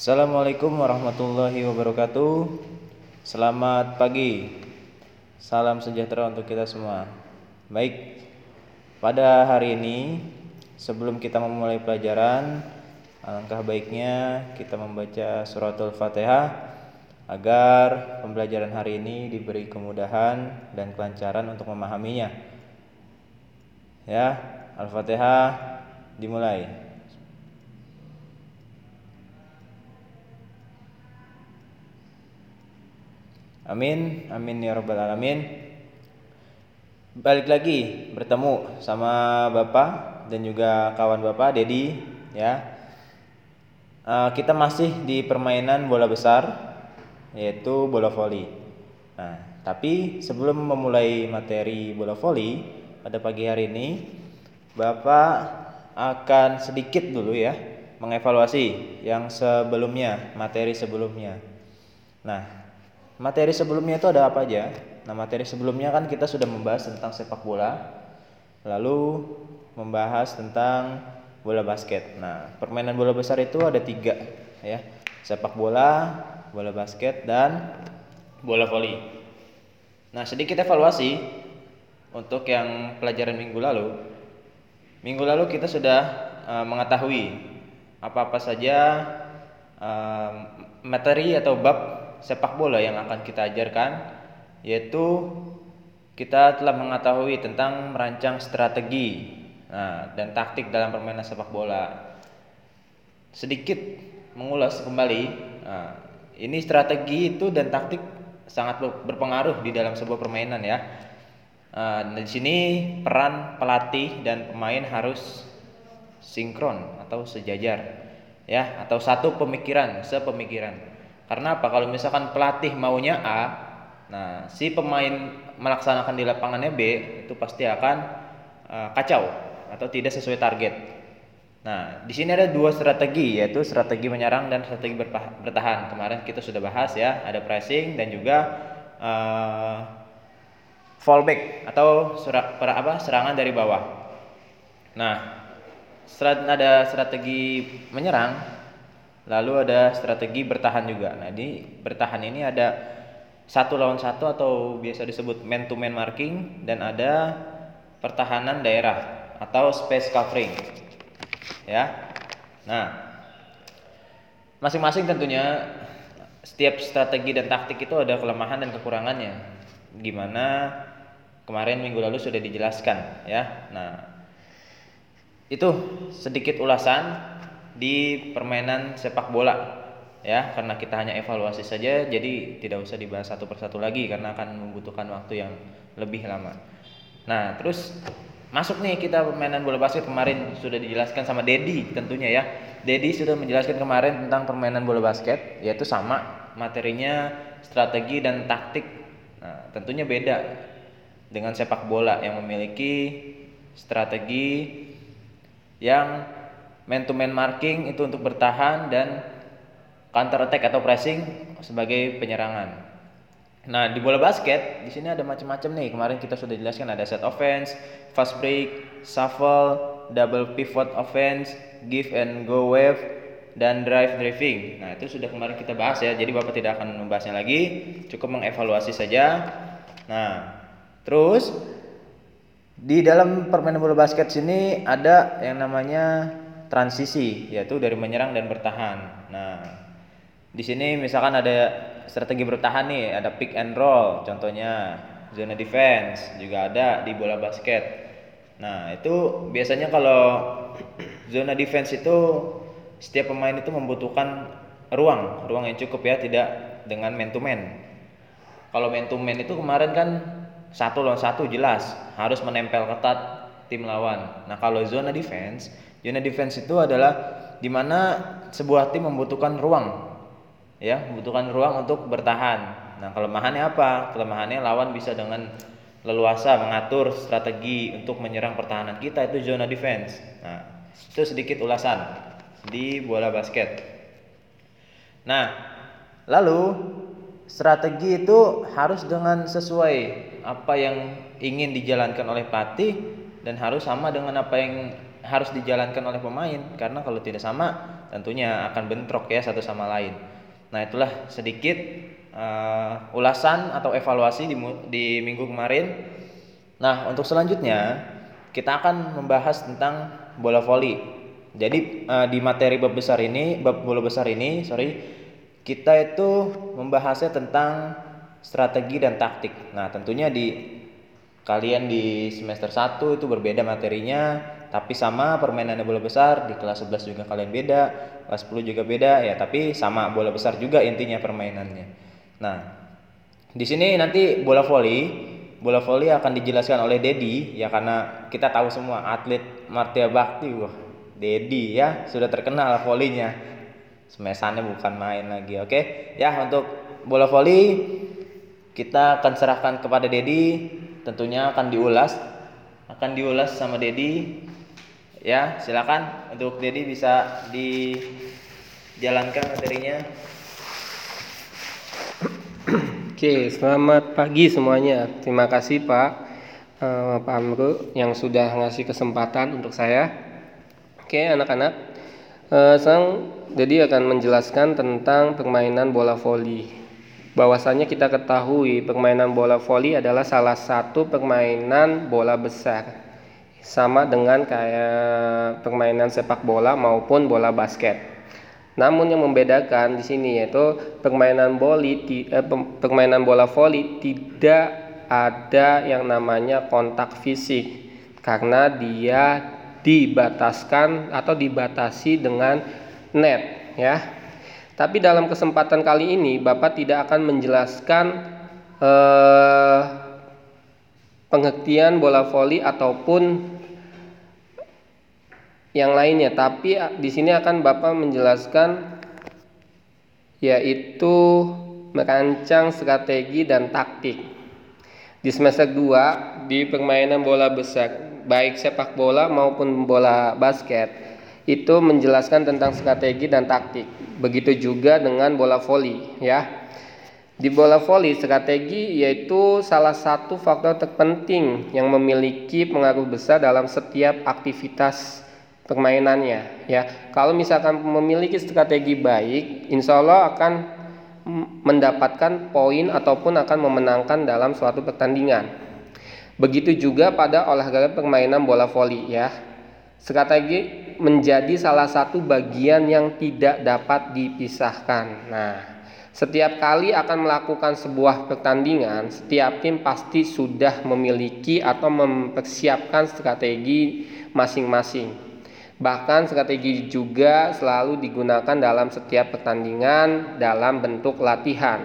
Assalamualaikum warahmatullahi wabarakatuh. Selamat pagi. Salam sejahtera untuk kita semua. Baik. Pada hari ini sebelum kita memulai pelajaran, alangkah baiknya kita membaca suratul Fatihah agar pembelajaran hari ini diberi kemudahan dan kelancaran untuk memahaminya. Ya, Al-Fatihah dimulai. Amin, amin ya rabbal alamin. Balik lagi bertemu sama Bapak dan juga kawan Bapak Dedi ya. Uh, kita masih di permainan bola besar yaitu bola voli. Nah, tapi sebelum memulai materi bola voli pada pagi hari ini, Bapak akan sedikit dulu ya mengevaluasi yang sebelumnya, materi sebelumnya. Nah, materi sebelumnya itu ada apa aja? Nah, materi sebelumnya kan kita sudah membahas tentang sepak bola, lalu membahas tentang bola basket. Nah, permainan bola besar itu ada tiga, ya, sepak bola, bola basket, dan bola voli. Nah, sedikit evaluasi untuk yang pelajaran minggu lalu. Minggu lalu kita sudah uh, mengetahui apa-apa saja uh, materi atau bab sepak bola yang akan kita ajarkan yaitu kita telah mengetahui tentang merancang strategi nah, dan taktik dalam permainan sepak bola. Sedikit mengulas kembali, nah, ini strategi itu dan taktik sangat berpengaruh di dalam sebuah permainan ya. Nah, di sini peran pelatih dan pemain harus sinkron atau sejajar ya atau satu pemikiran, sepemikiran. Karena apa? Kalau misalkan pelatih maunya A, nah si pemain melaksanakan di lapangannya B itu pasti akan uh, kacau atau tidak sesuai target. Nah, di sini ada dua strategi yaitu strategi menyerang dan strategi bertahan. Kemarin kita sudah bahas ya, ada pressing dan juga uh, fallback atau surat apa serangan dari bawah. Nah, ada strategi menyerang Lalu ada strategi bertahan juga. Nah, di bertahan ini ada satu lawan satu atau biasa disebut man to man marking dan ada pertahanan daerah atau space covering. Ya. Nah, masing-masing tentunya setiap strategi dan taktik itu ada kelemahan dan kekurangannya. Gimana kemarin minggu lalu sudah dijelaskan ya. Nah, itu sedikit ulasan di permainan sepak bola ya karena kita hanya evaluasi saja jadi tidak usah dibahas satu persatu lagi karena akan membutuhkan waktu yang lebih lama. Nah terus masuk nih kita permainan bola basket kemarin sudah dijelaskan sama Dedi tentunya ya. Dedi sudah menjelaskan kemarin tentang permainan bola basket yaitu sama materinya strategi dan taktik. Nah tentunya beda dengan sepak bola yang memiliki strategi yang man to man marking itu untuk bertahan dan counter attack atau pressing sebagai penyerangan. Nah, di bola basket di sini ada macam-macam nih. Kemarin kita sudah jelaskan ada set offense, fast break, shuffle, double pivot offense, give and go wave dan drive driving. Nah, itu sudah kemarin kita bahas ya. Jadi Bapak tidak akan membahasnya lagi, cukup mengevaluasi saja. Nah, terus di dalam permainan bola basket sini ada yang namanya transisi yaitu dari menyerang dan bertahan. Nah, di sini misalkan ada strategi bertahan nih, ada pick and roll contohnya, zona defense juga ada di bola basket. Nah, itu biasanya kalau zona defense itu setiap pemain itu membutuhkan ruang, ruang yang cukup ya, tidak dengan man to man. Kalau man to man itu kemarin kan satu lawan satu jelas harus menempel ketat tim lawan. Nah, kalau zona defense Zona defense itu adalah di mana sebuah tim membutuhkan ruang, ya, membutuhkan ruang untuk bertahan. Nah, kelemahannya apa? Kelemahannya lawan bisa dengan leluasa mengatur strategi untuk menyerang pertahanan kita itu zona defense. Nah, itu sedikit ulasan di bola basket. Nah, lalu strategi itu harus dengan sesuai apa yang ingin dijalankan oleh pelatih dan harus sama dengan apa yang harus dijalankan oleh pemain karena kalau tidak sama tentunya akan bentrok ya satu sama lain. Nah, itulah sedikit uh, ulasan atau evaluasi di, di minggu kemarin. Nah, untuk selanjutnya kita akan membahas tentang bola voli. Jadi uh, di materi bab besar ini, bab bola besar ini, sorry, kita itu membahasnya tentang strategi dan taktik. Nah, tentunya di kalian di semester 1 itu berbeda materinya, tapi sama permainannya bola besar, di kelas 11 juga kalian beda, kelas 10 juga beda ya, tapi sama bola besar juga intinya permainannya. Nah, di sini nanti bola voli, bola voli akan dijelaskan oleh Dedi ya karena kita tahu semua atlet Martia Bakti, wah, Dedi ya sudah terkenal volinya. Semesannya bukan main lagi, oke? Ya, untuk bola voli kita akan serahkan kepada Dedi tentunya akan diulas akan diulas sama Dedi ya silakan. Untuk Dedi bisa dijalankan materinya. Oke selamat pagi semuanya. Terima kasih Pak uh, Pak Amru yang sudah ngasih kesempatan untuk saya. Oke anak-anak. Uh, Sang Dedi akan menjelaskan tentang permainan bola voli. Bahwasanya kita ketahui permainan bola voli adalah salah satu permainan bola besar sama dengan kayak permainan sepak bola maupun bola basket. Namun yang membedakan di sini yaitu permainan voli eh, permainan bola voli tidak ada yang namanya kontak fisik karena dia dibataskan atau dibatasi dengan net ya tapi dalam kesempatan kali ini Bapak tidak akan menjelaskan eh, pengertian bola voli ataupun yang lainnya, tapi di sini akan Bapak menjelaskan yaitu merancang strategi dan taktik. Di semester 2 di permainan bola besar, baik sepak bola maupun bola basket, itu menjelaskan tentang strategi dan taktik. Begitu juga dengan bola voli ya. Di bola voli strategi yaitu salah satu faktor terpenting yang memiliki pengaruh besar dalam setiap aktivitas permainannya ya. Kalau misalkan memiliki strategi baik, insya Allah akan mendapatkan poin ataupun akan memenangkan dalam suatu pertandingan. Begitu juga pada olahraga permainan bola voli ya. Strategi menjadi salah satu bagian yang tidak dapat dipisahkan. Nah, setiap kali akan melakukan sebuah pertandingan, setiap tim pasti sudah memiliki atau mempersiapkan strategi masing-masing. Bahkan strategi juga selalu digunakan dalam setiap pertandingan dalam bentuk latihan.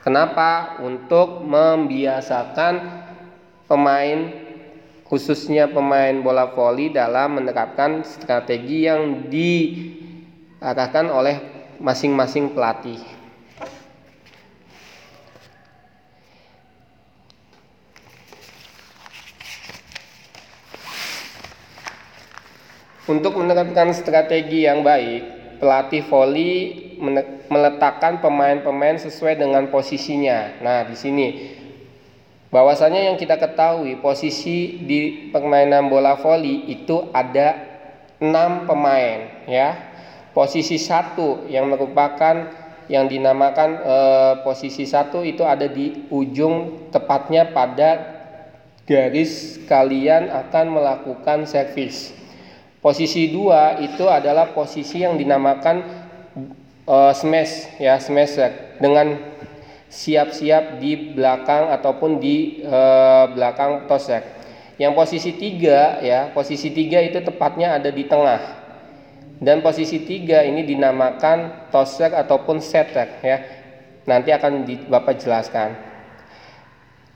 Kenapa? Untuk membiasakan pemain khususnya pemain bola voli dalam menerapkan strategi yang diarahkan oleh masing-masing pelatih. Untuk menerapkan strategi yang baik, pelatih voli meletakkan pemain-pemain sesuai dengan posisinya. Nah, di sini bahwasanya yang kita ketahui posisi di permainan bola voli itu ada enam pemain ya. Posisi satu yang merupakan yang dinamakan e, posisi satu itu ada di ujung tepatnya pada garis kalian akan melakukan servis. Posisi dua itu adalah posisi yang dinamakan e, smash ya smash dengan siap-siap di belakang ataupun di e, belakang tosek. Yang posisi tiga ya, posisi tiga itu tepatnya ada di tengah. Dan posisi tiga ini dinamakan tosek ataupun setek ya. Nanti akan di, Bapak jelaskan.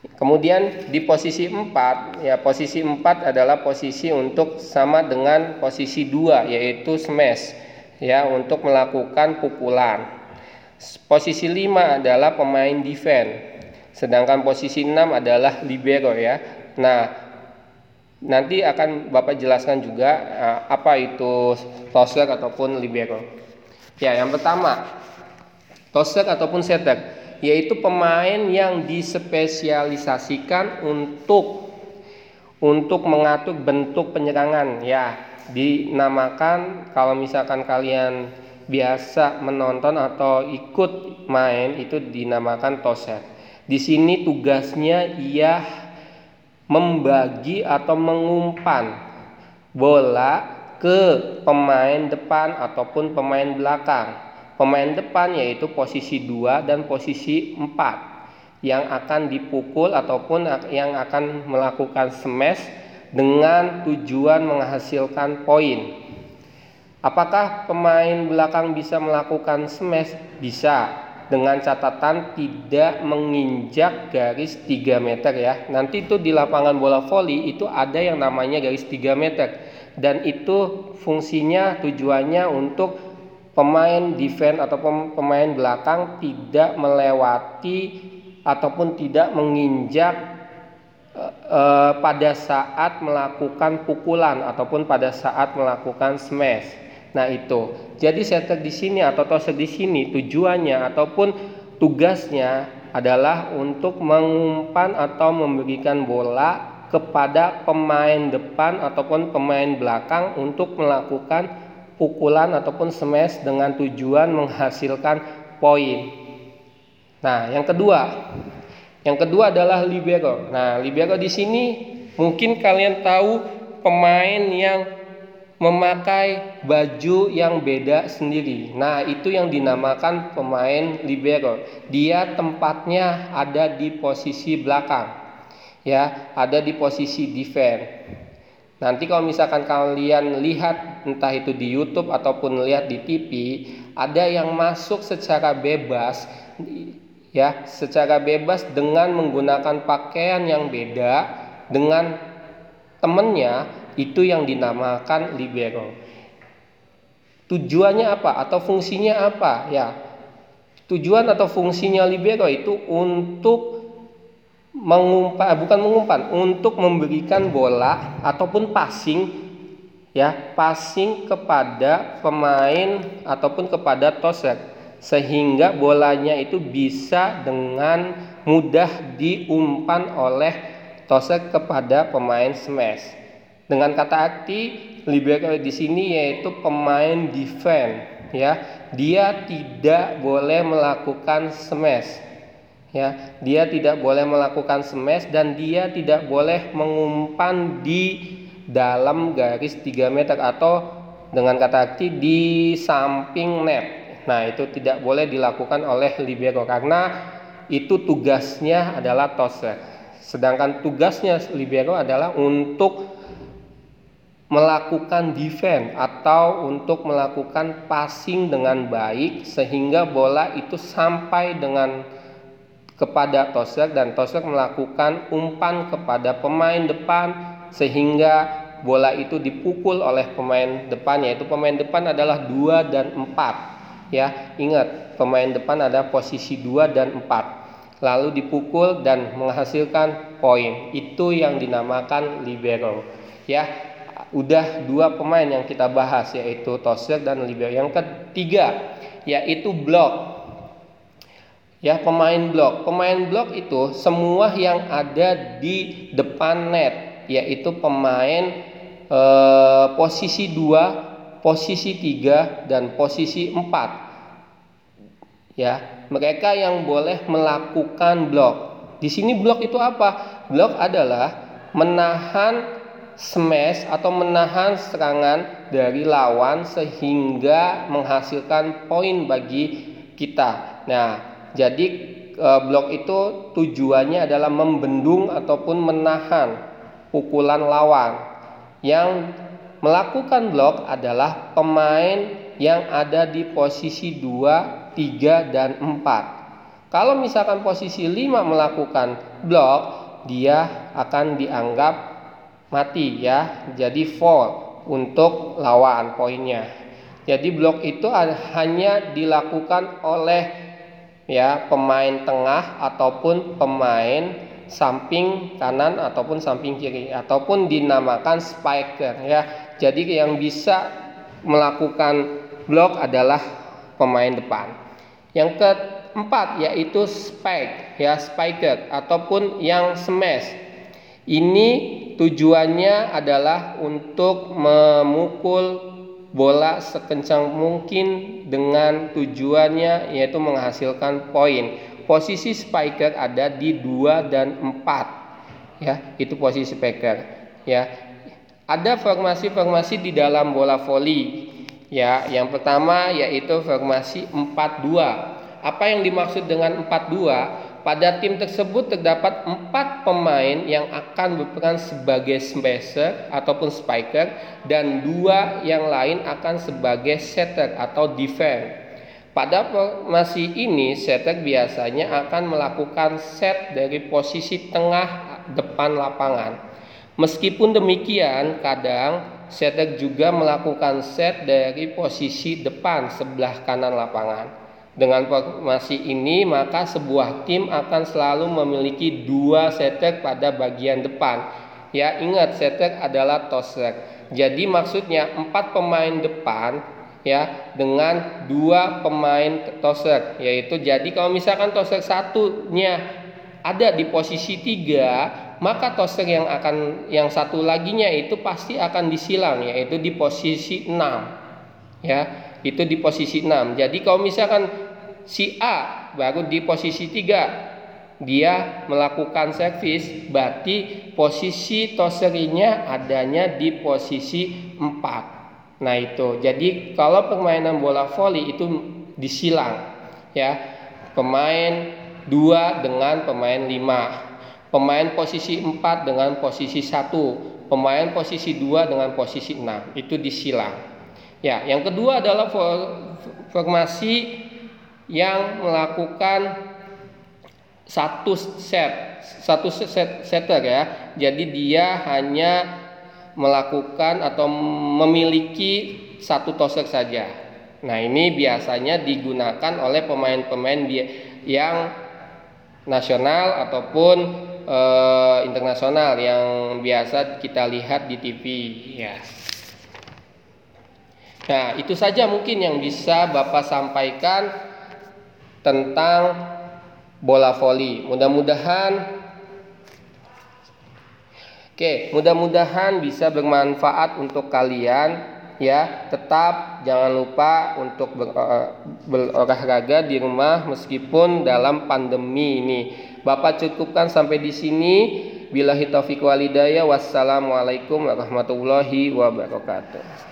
Kemudian di posisi empat ya posisi empat adalah posisi untuk sama dengan posisi dua yaitu smash ya untuk melakukan pukulan. Posisi 5 adalah pemain defense. Sedangkan posisi 6 adalah libero ya. Nah, nanti akan Bapak jelaskan juga uh, apa itu toser ataupun libero. Ya, yang pertama, toser ataupun setter yaitu pemain yang dispesialisasikan untuk untuk mengatur bentuk penyerangan ya dinamakan kalau misalkan kalian biasa menonton atau ikut main itu dinamakan toset. Di sini tugasnya ia membagi atau mengumpan bola ke pemain depan ataupun pemain belakang. Pemain depan yaitu posisi 2 dan posisi 4 yang akan dipukul ataupun yang akan melakukan smash dengan tujuan menghasilkan poin. Apakah pemain belakang bisa melakukan smash? Bisa dengan catatan tidak menginjak garis 3 meter ya. Nanti itu di lapangan bola voli itu ada yang namanya garis 3 meter dan itu fungsinya tujuannya untuk pemain defense atau pemain belakang tidak melewati ataupun tidak menginjak uh, pada saat melakukan pukulan ataupun pada saat melakukan smash. Nah, itu. Jadi setter di sini atau toser di sini tujuannya ataupun tugasnya adalah untuk mengumpan atau memberikan bola kepada pemain depan ataupun pemain belakang untuk melakukan pukulan ataupun smash dengan tujuan menghasilkan poin. Nah, yang kedua, yang kedua adalah libero. Nah, libero di sini mungkin kalian tahu pemain yang memakai baju yang beda sendiri. Nah, itu yang dinamakan pemain libero. Dia tempatnya ada di posisi belakang ya ada di posisi defense. Nanti kalau misalkan kalian lihat entah itu di YouTube ataupun lihat di TV, ada yang masuk secara bebas ya, secara bebas dengan menggunakan pakaian yang beda dengan temennya itu yang dinamakan libero. Tujuannya apa atau fungsinya apa? Ya. Tujuan atau fungsinya libero itu untuk mengumpan bukan mengumpan untuk memberikan bola ataupun passing ya passing kepada pemain ataupun kepada toser sehingga bolanya itu bisa dengan mudah diumpan oleh toser kepada pemain smash dengan kata arti libero di sini yaitu pemain defense ya. Dia tidak boleh melakukan smash ya. Dia tidak boleh melakukan smash dan dia tidak boleh mengumpan di dalam garis 3 meter atau dengan kata arti di samping net. Nah itu tidak boleh dilakukan oleh libero karena itu tugasnya adalah toser sedangkan tugasnya libero adalah untuk melakukan defense atau untuk melakukan passing dengan baik sehingga bola itu sampai dengan kepada Tosek dan Tosek melakukan umpan kepada pemain depan sehingga bola itu dipukul oleh pemain depan yaitu pemain depan adalah 2 dan 4 ya. Ingat pemain depan ada posisi 2 dan 4 lalu dipukul dan menghasilkan poin. Itu yang dinamakan libero ya udah dua pemain yang kita bahas yaitu Tosek dan libero yang ketiga yaitu blok Ya, pemain blok. Pemain blok itu semua yang ada di depan net, yaitu pemain eh, posisi 2, posisi 3 dan posisi 4. Ya, mereka yang boleh melakukan blok. Di sini blok itu apa? Blok adalah menahan smash atau menahan serangan dari lawan sehingga menghasilkan poin bagi kita. Nah, jadi e, blok itu tujuannya adalah membendung ataupun menahan pukulan lawan. Yang melakukan blok adalah pemain yang ada di posisi 2, 3 dan 4. Kalau misalkan posisi 5 melakukan blok, dia akan dianggap mati ya. Jadi fall untuk lawan poinnya. Jadi blok itu hanya dilakukan oleh ya pemain tengah ataupun pemain samping kanan ataupun samping kiri ataupun dinamakan spiker ya. Jadi yang bisa melakukan blok adalah pemain depan. Yang keempat yaitu spike ya spiker ataupun yang smash. Ini tujuannya adalah untuk memukul bola sekencang mungkin dengan tujuannya yaitu menghasilkan poin. Posisi spiker ada di 2 dan 4. Ya, itu posisi spiker. Ya. Ada formasi-formasi di dalam bola voli. Ya, yang pertama yaitu formasi 4-2. Apa yang dimaksud dengan 4-2? Pada tim tersebut terdapat empat pemain yang akan berperan sebagai smasher ataupun spiker dan dua yang lain akan sebagai setter atau defense. Pada formasi ini, setter biasanya akan melakukan set dari posisi tengah depan lapangan. Meskipun demikian, kadang setter juga melakukan set dari posisi depan sebelah kanan lapangan. Dengan formasi ini, maka sebuah tim akan selalu memiliki dua setter pada bagian depan. Ya, ingat setter adalah tosser. Jadi maksudnya empat pemain depan ya dengan dua pemain tosser yaitu jadi kalau misalkan tosser satunya ada di posisi tiga maka tosser yang akan yang satu laginya itu pasti akan disilang yaitu di posisi 6 ya itu di posisi 6 jadi kalau misalkan si A baru di posisi 3 dia melakukan servis berarti posisi toserinya adanya di posisi 4 nah itu. Jadi kalau permainan bola voli itu disilang ya. Pemain 2 dengan pemain 5 pemain posisi 4 dengan posisi 1 pemain posisi 2 dengan posisi 6 itu disilang ya yang kedua adalah formasi yang melakukan satu set satu set setter ya. Jadi dia hanya melakukan atau memiliki satu tosek saja. Nah ini biasanya digunakan oleh pemain-pemain yang nasional ataupun e, internasional yang biasa kita lihat di TV nah itu saja mungkin yang bisa Bapak sampaikan tentang bola voli. Mudah-mudahan Oke, mudah-mudahan bisa bermanfaat untuk kalian ya. Tetap jangan lupa untuk eh, berolahraga di rumah meskipun dalam pandemi ini. Bapak cukupkan sampai di sini. Bila taufiq walidayah. Wassalamualaikum warahmatullahi wabarakatuh.